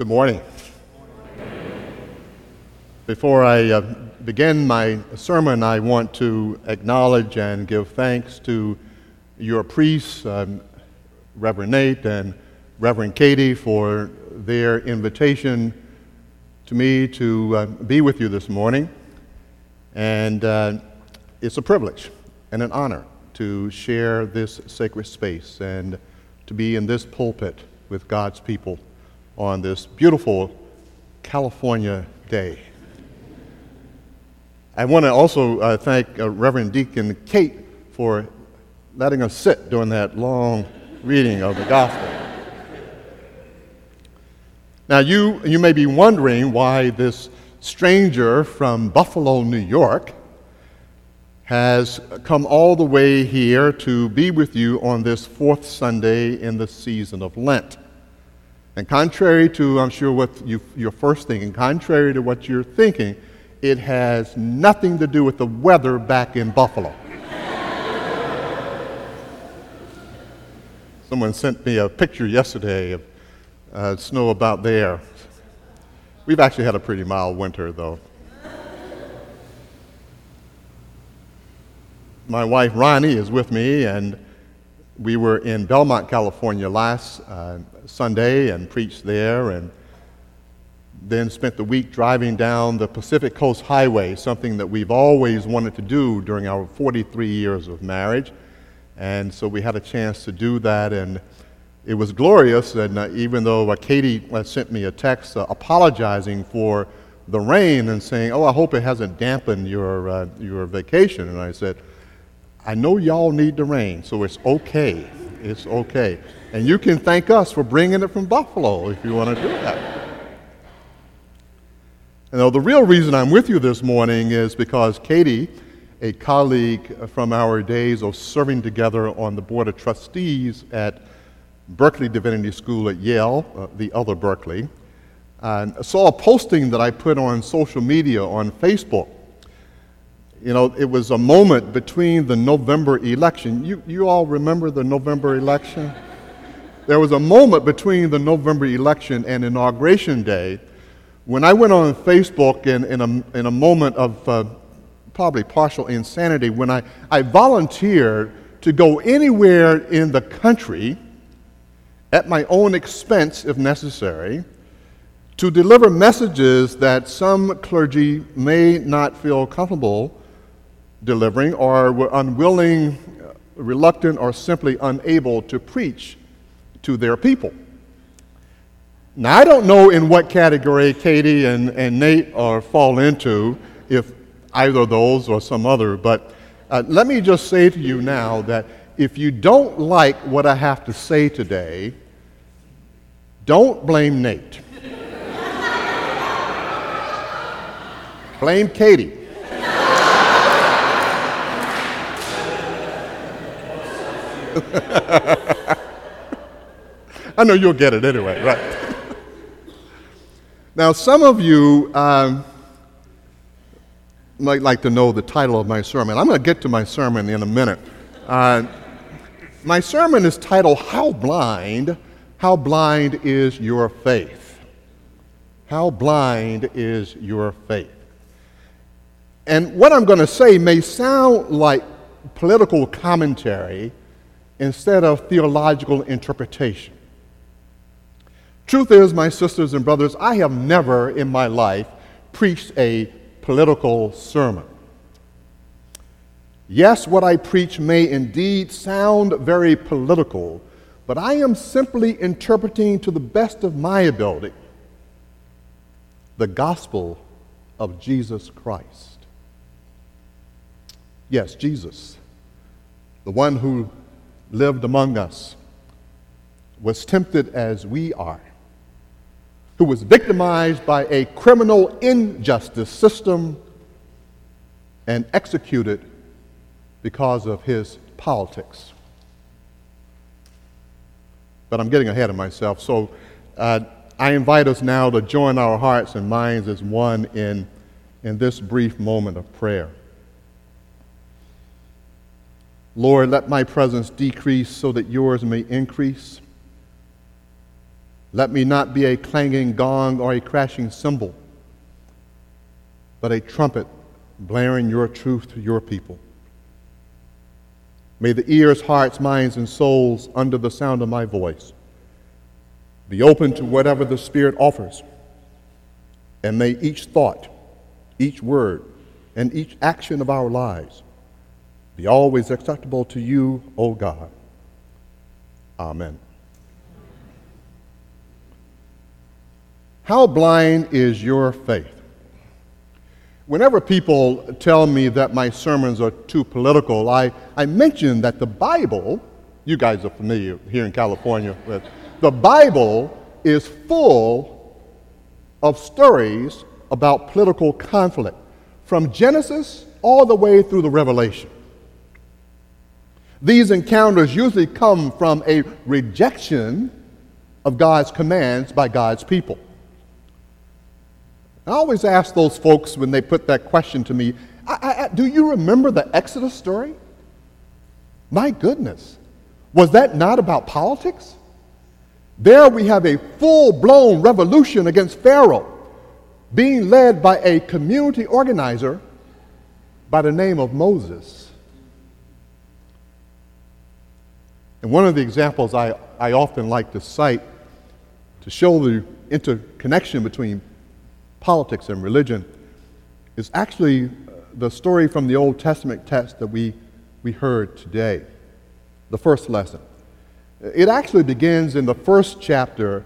Good morning. Before I uh, begin my sermon, I want to acknowledge and give thanks to your priests, um, Reverend Nate and Reverend Katie, for their invitation to me to uh, be with you this morning. And uh, it's a privilege and an honor to share this sacred space and to be in this pulpit with God's people on this beautiful California day. I want to also uh, thank uh, Reverend Deacon Kate for letting us sit during that long reading of the gospel. Now, you, you may be wondering why this stranger from Buffalo, New York, has come all the way here to be with you on this fourth Sunday in the season of Lent. And contrary to, I'm sure, what you, you're first thinking, contrary to what you're thinking, it has nothing to do with the weather back in Buffalo. Someone sent me a picture yesterday of uh, snow about there. We've actually had a pretty mild winter, though. My wife Ronnie is with me, and we were in Belmont, California last uh, Sunday and preached there, and then spent the week driving down the Pacific Coast Highway, something that we've always wanted to do during our 43 years of marriage. And so we had a chance to do that, and it was glorious. And uh, even though uh, Katie sent me a text uh, apologizing for the rain and saying, "Oh, I hope it hasn't dampened your uh, your vacation," and I said, "I know y'all need the rain, so it's okay. It's okay." And you can thank us for bringing it from Buffalo if you want to do that. And though the real reason I'm with you this morning is because Katie, a colleague from our days of serving together on the Board of Trustees at Berkeley Divinity School at Yale, uh, the other Berkeley, saw a posting that I put on social media on Facebook. You know, it was a moment between the November election. You, you all remember the November election? There was a moment between the November election and Inauguration Day when I went on Facebook in, in, a, in a moment of uh, probably partial insanity, when I, I volunteered to go anywhere in the country at my own expense, if necessary, to deliver messages that some clergy may not feel comfortable delivering or were unwilling, reluctant, or simply unable to preach to their people. Now, I don't know in what category Katie and, and Nate are fall into, if either of those or some other, but uh, let me just say to you now that if you don't like what I have to say today, don't blame Nate. blame Katie. I know you'll get it anyway, right? now, some of you um, might like to know the title of my sermon. I'm going to get to my sermon in a minute. Uh, my sermon is titled, How Blind, How Blind is Your Faith? How blind is your faith? And what I'm going to say may sound like political commentary instead of theological interpretation. Truth is, my sisters and brothers, I have never in my life preached a political sermon. Yes, what I preach may indeed sound very political, but I am simply interpreting to the best of my ability the gospel of Jesus Christ. Yes, Jesus, the one who lived among us, was tempted as we are who was victimized by a criminal injustice system and executed because of his politics. But I'm getting ahead of myself. So uh, I invite us now to join our hearts and minds as one in, in this brief moment of prayer. Lord, let my presence decrease so that yours may increase. Let me not be a clanging gong or a crashing cymbal, but a trumpet blaring your truth to your people. May the ears, hearts, minds, and souls under the sound of my voice be open to whatever the Spirit offers. And may each thought, each word, and each action of our lives be always acceptable to you, O God. Amen. How blind is your faith? Whenever people tell me that my sermons are too political, I, I mention that the Bible, you guys are familiar here in California with, the Bible is full of stories about political conflict, from Genesis all the way through the Revelation. These encounters usually come from a rejection of God's commands by God's people. I always ask those folks when they put that question to me I, I, Do you remember the Exodus story? My goodness. Was that not about politics? There we have a full blown revolution against Pharaoh being led by a community organizer by the name of Moses. And one of the examples I, I often like to cite to show the interconnection between politics and religion is actually uh, the story from the Old Testament text that we, we heard today, the first lesson. It actually begins in the first chapter,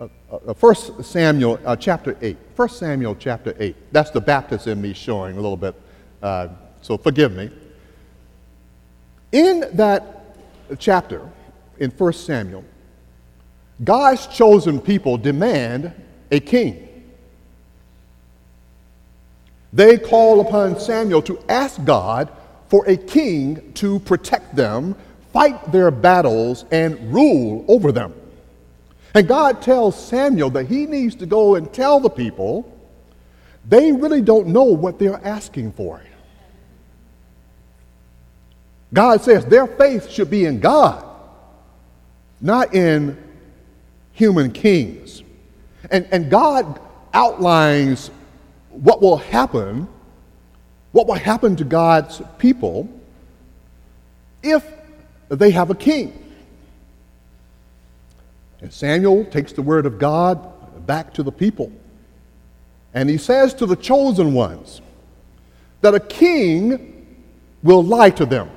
uh, uh, 1 Samuel uh, chapter 8. 1 Samuel chapter 8. That's the Baptist in me showing a little bit, uh, so forgive me. In that chapter, in 1 Samuel, God's chosen people demand a king. They call upon Samuel to ask God for a king to protect them, fight their battles, and rule over them. And God tells Samuel that he needs to go and tell the people they really don't know what they're asking for. God says their faith should be in God, not in human kings. And, and God outlines what will happen, what will happen to God's people if they have a king. And Samuel takes the word of God back to the people. And he says to the chosen ones that a king will lie to them,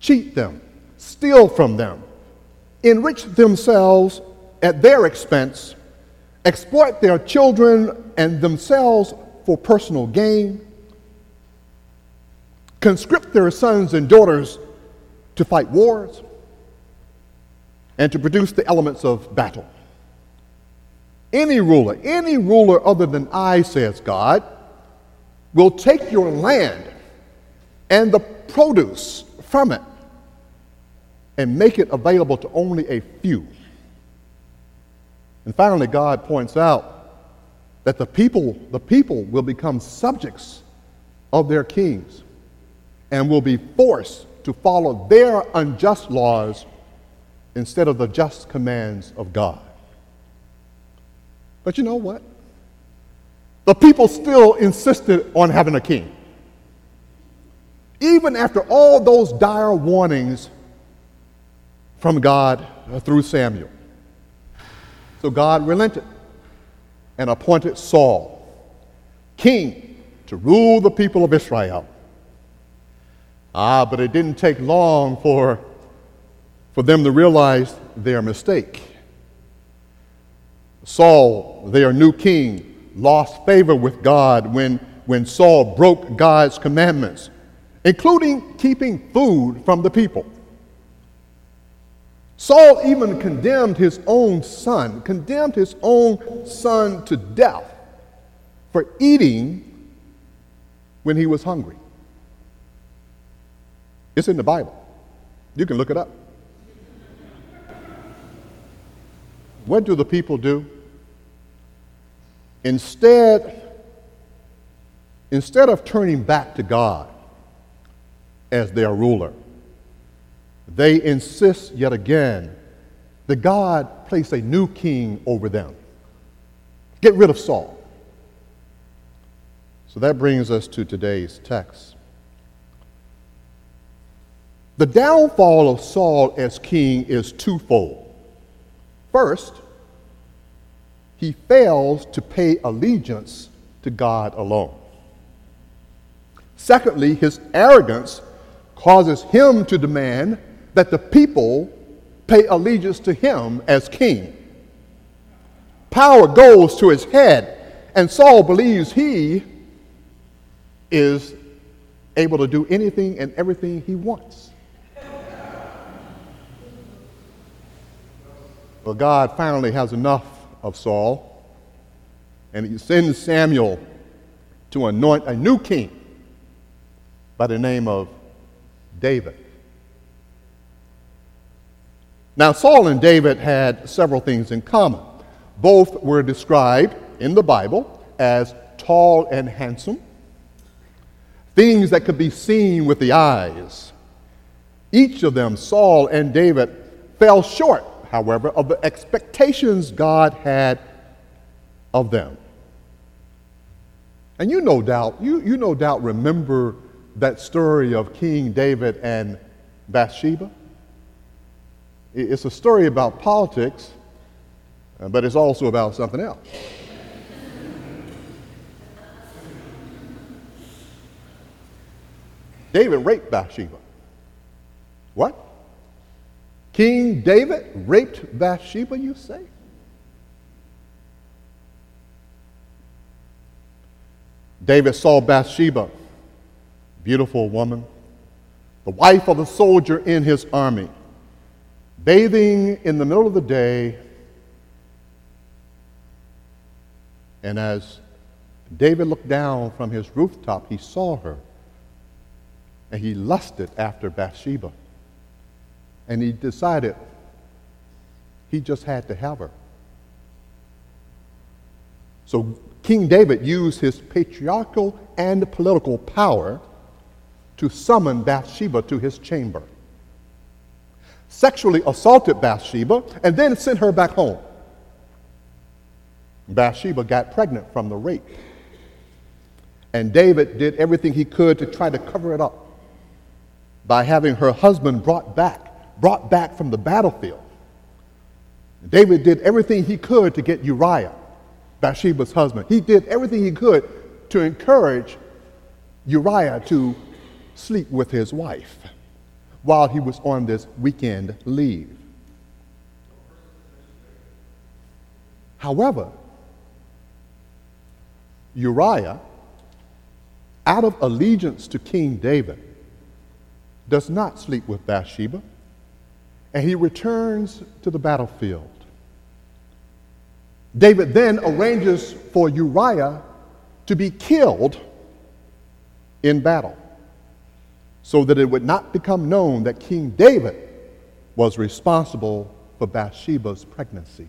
cheat them, steal from them, enrich themselves at their expense, exploit their children and themselves for personal gain, conscript their sons and daughters to fight wars, and to produce the elements of battle. Any ruler, any ruler other than I, says God, will take your land and the produce from it and make it available to only a few. And finally, God points out that the people, the people will become subjects of their kings and will be forced to follow their unjust laws instead of the just commands of God. But you know what? The people still insisted on having a king. Even after all those dire warnings from God through Samuel. So God relented and appointed Saul king to rule the people of Israel. Ah, but it didn't take long for, for them to realize their mistake. Saul, their new king, lost favor with God when, when Saul broke God's commandments, including keeping food from the people. Saul even condemned his own son, condemned his own son to death for eating when he was hungry. It's in the Bible. You can look it up. What do the people do? Instead, instead of turning back to God as their ruler, they insist yet again that God place a new king over them. Get rid of Saul. So that brings us to today's text. The downfall of Saul as king is twofold. First, he fails to pay allegiance to God alone. Secondly, his arrogance causes him to demand that the people pay allegiance to him as king. Power goes to his head, and Saul believes he is able to do anything and everything he wants. Well, God finally has enough of Saul, and he sends Samuel to anoint a new king by the name of David. Now, Saul and David had several things in common. Both were described in the Bible as tall and handsome, things that could be seen with the eyes. Each of them, Saul and David, fell short, however, of the expectations God had of them. And you no doubt, you, you no doubt remember that story of King David and Bathsheba. It's a story about politics, uh, but it's also about something else. David raped Bathsheba. What? King David raped Bathsheba, you say? David saw Bathsheba beautiful woman, the wife of a soldier in his army, bathing in the middle of the day. And as David looked down from his rooftop, he saw her. And he lusted after Bathsheba. And he decided he just had to have her. So King David used his patriarchal and political power to summon Bathsheba to his chamber, sexually assaulted Bathsheba, and then sent her back home. Bathsheba got pregnant from the rape. And David did everything he could to try to cover it up by having her husband brought back, brought back from the battlefield. David did everything he could to get Uriah, Bathsheba's husband. He did everything he could to encourage Uriah to sleep with his wife while he was on this weekend leave. However, Uriah, out of allegiance to King David, does not sleep with Bathsheba, and he returns to the battlefield. David then arranges for Uriah to be killed in battle so that it would not become known that King David was responsible for Bathsheba's pregnancy.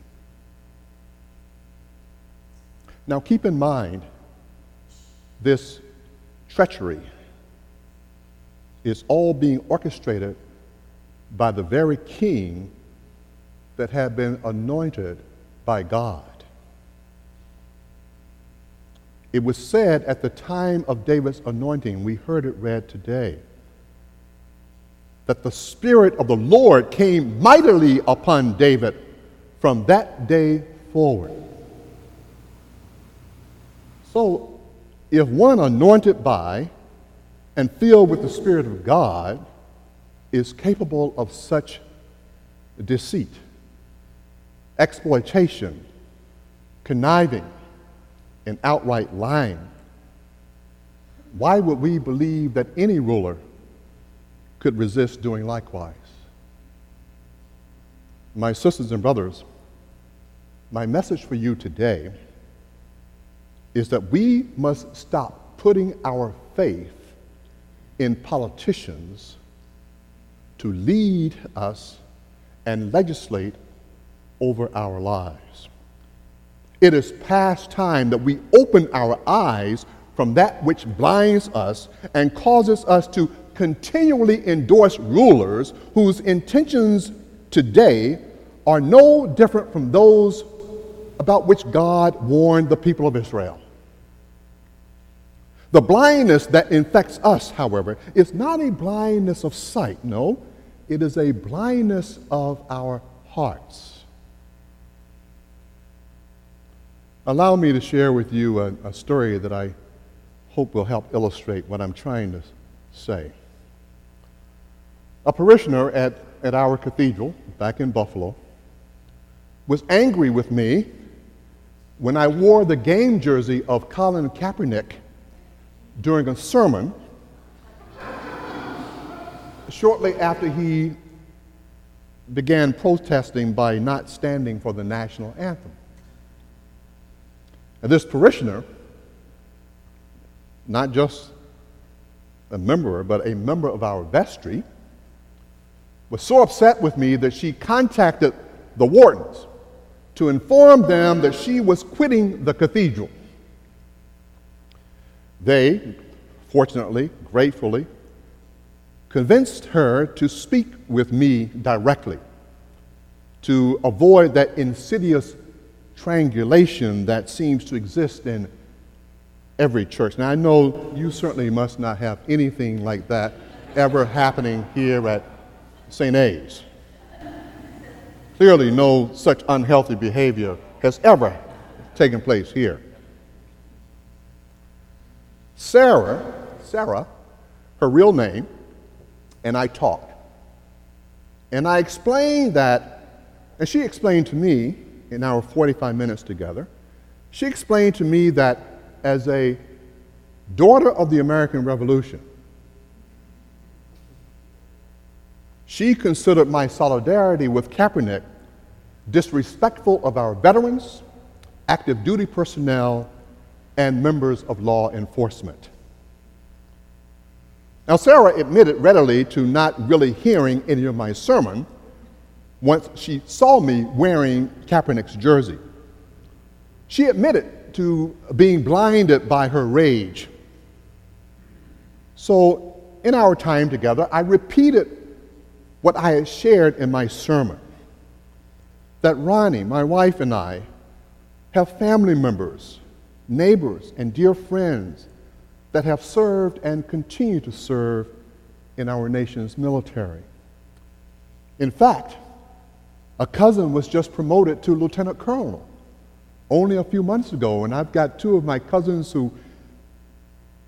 Now, keep in mind, this treachery is all being orchestrated by the very king that had been anointed by God. It was said at the time of David's anointing, we heard it read today, that the Spirit of the Lord came mightily upon David from that day forward. So, if one anointed by and filled with the Spirit of God is capable of such deceit, exploitation, conniving, and outright lying, why would we believe that any ruler could resist doing likewise. My sisters and brothers, my message for you today is that we must stop putting our faith in politicians to lead us and legislate over our lives. It is past time that we open our eyes from that which blinds us and causes us to continually endorse rulers whose intentions today are no different from those about which God warned the people of Israel. The blindness that infects us, however, is not a blindness of sight, no, it is a blindness of our hearts. Allow me to share with you a, a story that I hope will help illustrate what I'm trying to say. A parishioner at, at our cathedral back in Buffalo was angry with me when I wore the game jersey of Colin Kaepernick during a sermon shortly after he began protesting by not standing for the national anthem. And this parishioner, not just a member, but a member of our vestry, was so upset with me that she contacted the wardens to inform them that she was quitting the cathedral. They, fortunately, gratefully, convinced her to speak with me directly to avoid that insidious triangulation that seems to exist in every church. Now, I know you certainly must not have anything like that ever happening here at St. A's. Clearly, no such unhealthy behavior has ever taken place here. Sarah, Sarah, her real name, and I talked. And I explained that, and she explained to me in our 45 minutes together, she explained to me that as a daughter of the American Revolution, she considered my solidarity with Kaepernick disrespectful of our veterans, active duty personnel, and members of law enforcement. Now, Sarah admitted readily to not really hearing any of my sermon once she saw me wearing Kaepernick's jersey. She admitted to being blinded by her rage. So, in our time together, I repeated what I had shared in my sermon that Ronnie, my wife, and I have family members neighbors, and dear friends that have served and continue to serve in our nation's military. In fact, a cousin was just promoted to lieutenant colonel only a few months ago, and I've got two of my cousins who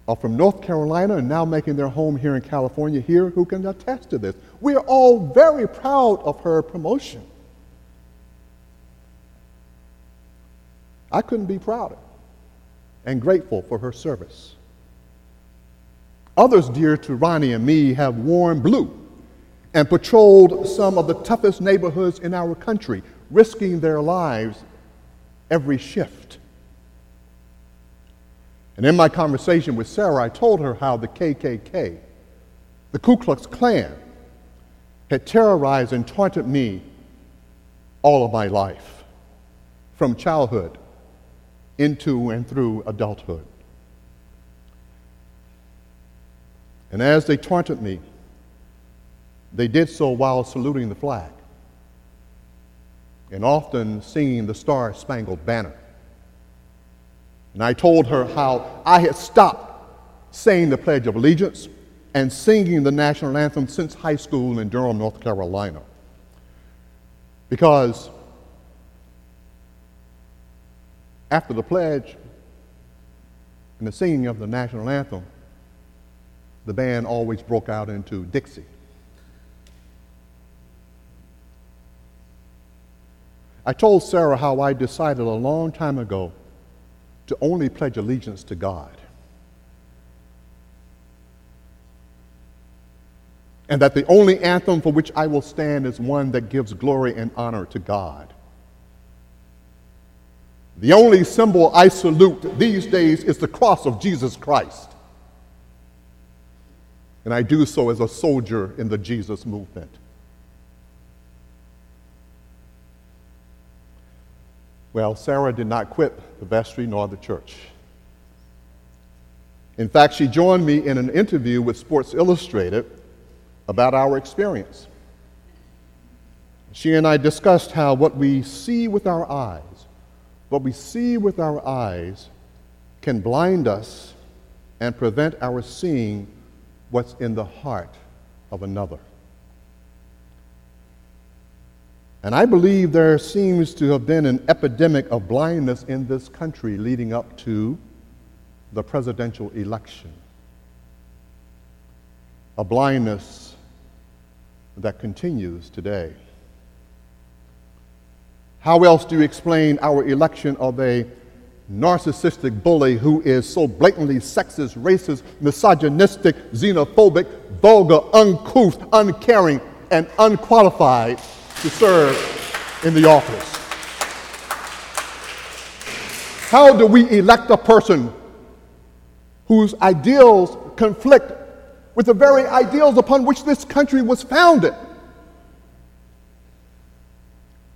are from North Carolina and now making their home here in California here who can attest to this. We are all very proud of her promotion. I couldn't be prouder and grateful for her service. Others dear to Ronnie and me have worn blue and patrolled some of the toughest neighborhoods in our country, risking their lives every shift. And in my conversation with Sarah, I told her how the KKK, the Ku Klux Klan, had terrorized and taunted me all of my life, from childhood into and through adulthood. And as they taunted me, they did so while saluting the flag and often singing the Star Spangled Banner. And I told her how I had stopped saying the Pledge of Allegiance and singing the national anthem since high school in Durham, North Carolina. Because after the pledge and the singing of the national anthem, the band always broke out into Dixie. I told Sarah how I decided a long time ago to only pledge allegiance to God. And that the only anthem for which I will stand is one that gives glory and honor to God. The only symbol I salute these days is the cross of Jesus Christ. And I do so as a soldier in the Jesus movement. Well, Sarah did not quit the vestry nor the church. In fact, she joined me in an interview with Sports Illustrated about our experience. She and I discussed how what we see with our eyes, what we see with our eyes, can blind us and prevent our seeing what's in the heart of another. And I believe there seems to have been an epidemic of blindness in this country leading up to the presidential election. A blindness that continues today. How else do you explain our election of a narcissistic bully who is so blatantly sexist, racist, misogynistic, xenophobic, vulgar, uncouth, uncaring, and unqualified to serve in the office? How do we elect a person whose ideals conflict with the very ideals upon which this country was founded?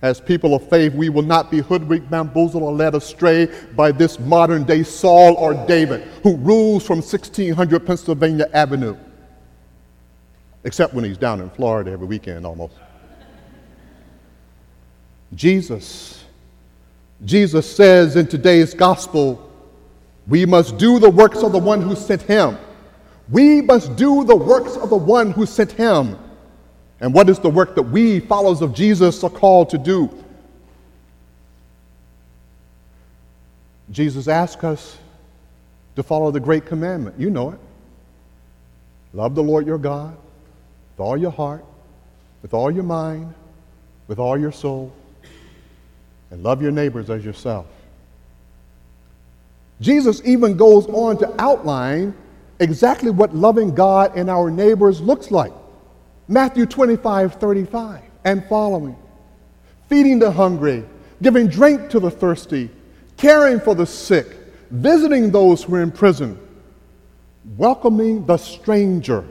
As people of faith, we will not be hoodwinked, bamboozled, or led astray by this modern day Saul or David who rules from 1600 Pennsylvania Avenue. Except when he's down in Florida every weekend almost. Jesus, Jesus says in today's gospel, we must do the works of the one who sent him. We must do the works of the one who sent him. And what is the work that we, followers of Jesus, are called to do? Jesus asks us to follow the great commandment. You know it. Love the Lord your God with all your heart, with all your mind, with all your soul, and love your neighbors as yourself. Jesus even goes on to outline exactly what loving God and our neighbors looks like. Matthew 25, 35 and following. Feeding the hungry, giving drink to the thirsty, caring for the sick, visiting those who are in prison, welcoming the stranger.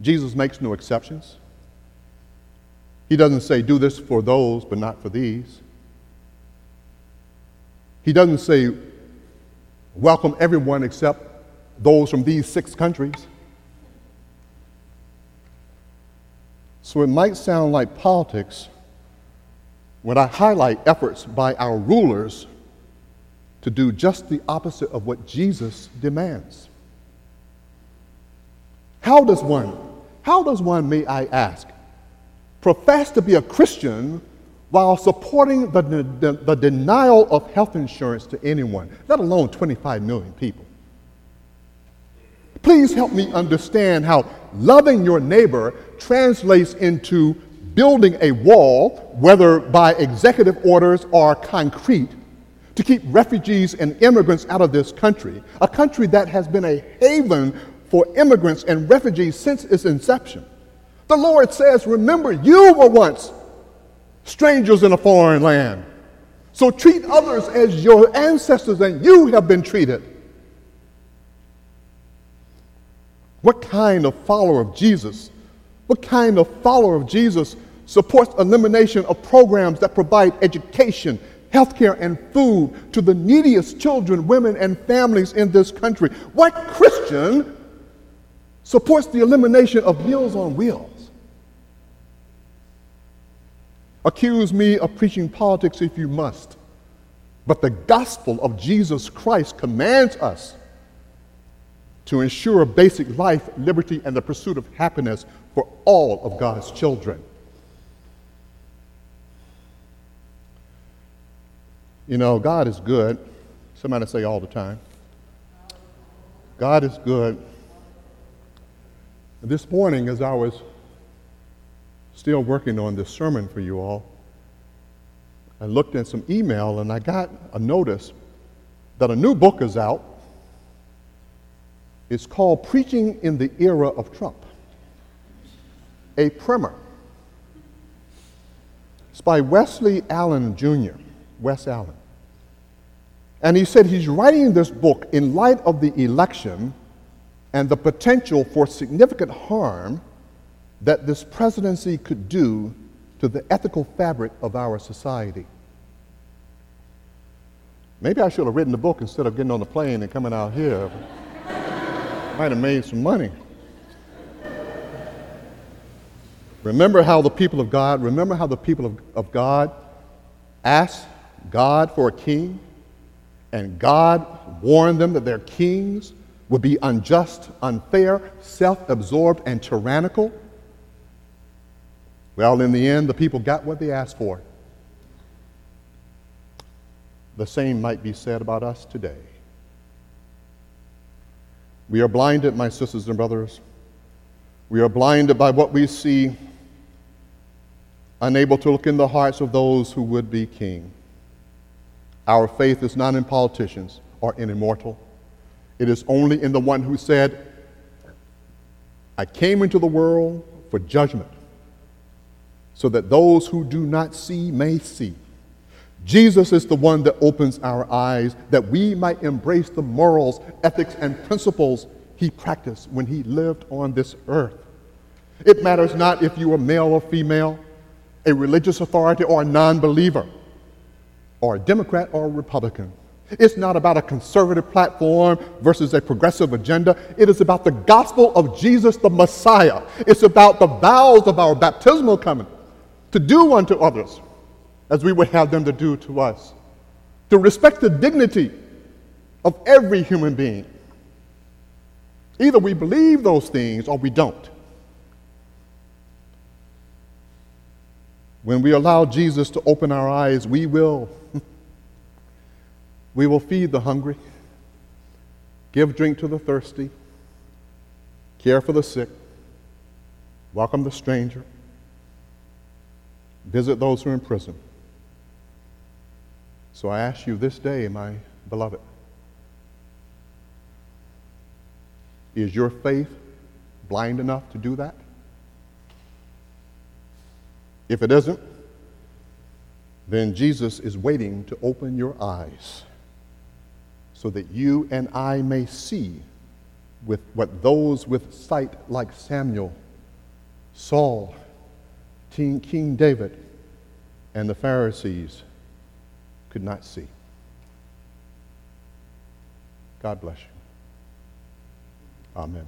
Jesus makes no exceptions. He doesn't say, do this for those, but not for these. He doesn't say, welcome everyone except those from these six countries. So it might sound like politics when I highlight efforts by our rulers to do just the opposite of what Jesus demands. How does one, how does one, may I ask, profess to be a Christian while supporting the, the, the denial of health insurance to anyone, let alone 25 million people? Please help me understand how loving your neighbor translates into building a wall, whether by executive orders or concrete, to keep refugees and immigrants out of this country, a country that has been a haven for immigrants and refugees since its inception. The Lord says, Remember, you were once strangers in a foreign land. So treat others as your ancestors and you have been treated. What kind of follower of Jesus? What kind of follower of Jesus supports elimination of programs that provide education, healthcare, and food to the neediest children, women, and families in this country? What Christian supports the elimination of Meals on Wheels? Accuse me of preaching politics if you must, but the gospel of Jesus Christ commands us to ensure basic life, liberty, and the pursuit of happiness for all of God's children. You know, God is good. Somebody say all the time. God is good. This morning, as I was still working on this sermon for you all, I looked at some email and I got a notice that a new book is out it's called Preaching in the Era of Trump, a primer. It's by Wesley Allen Jr., Wes Allen. And he said he's writing this book in light of the election and the potential for significant harm that this presidency could do to the ethical fabric of our society. Maybe I should have written the book instead of getting on the plane and coming out here might have made some money. Remember how the people of God, remember how the people of, of God asked God for a king, and God warned them that their kings would be unjust, unfair, self absorbed, and tyrannical? Well, in the end, the people got what they asked for. The same might be said about us today. We are blinded, my sisters and brothers. We are blinded by what we see, unable to look in the hearts of those who would be king. Our faith is not in politicians or in immortal. It is only in the one who said, I came into the world for judgment, so that those who do not see may see. Jesus is the one that opens our eyes that we might embrace the morals, ethics, and principles he practiced when he lived on this earth. It matters not if you are male or female, a religious authority or a non believer, or a Democrat or a Republican. It's not about a conservative platform versus a progressive agenda. It is about the gospel of Jesus the Messiah. It's about the vows of our baptismal covenant to do unto others as we would have them to do to us, to respect the dignity of every human being. Either we believe those things or we don't. When we allow Jesus to open our eyes, we will we will feed the hungry, give drink to the thirsty, care for the sick, welcome the stranger, visit those who are in prison. So I ask you this day, my beloved, is your faith blind enough to do that? If it isn't, then Jesus is waiting to open your eyes so that you and I may see with what those with sight like Samuel, Saul, King, King David, and the Pharisees could not see. God bless you. Amen.